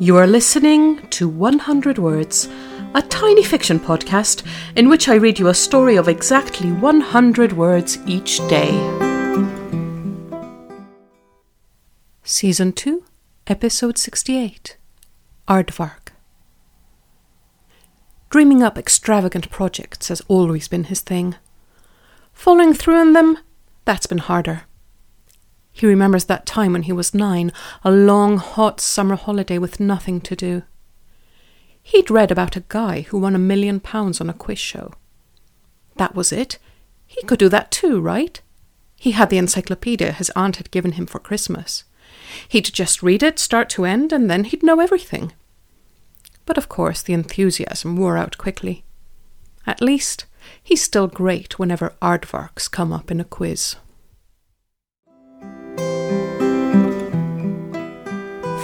You are listening to 100 Words, a tiny fiction podcast in which I read you a story of exactly 100 words each day. Season 2, Episode 68 Aardvark. Dreaming up extravagant projects has always been his thing. Following through on them, that's been harder. He remembers that time when he was nine, a long, hot summer holiday with nothing to do. He'd read about a guy who won a million pounds on a quiz show. That was it. He could do that too, right? He had the encyclopedia his aunt had given him for Christmas. He'd just read it start to end, and then he'd know everything. But of course, the enthusiasm wore out quickly. At least, he's still great whenever aardvarks come up in a quiz.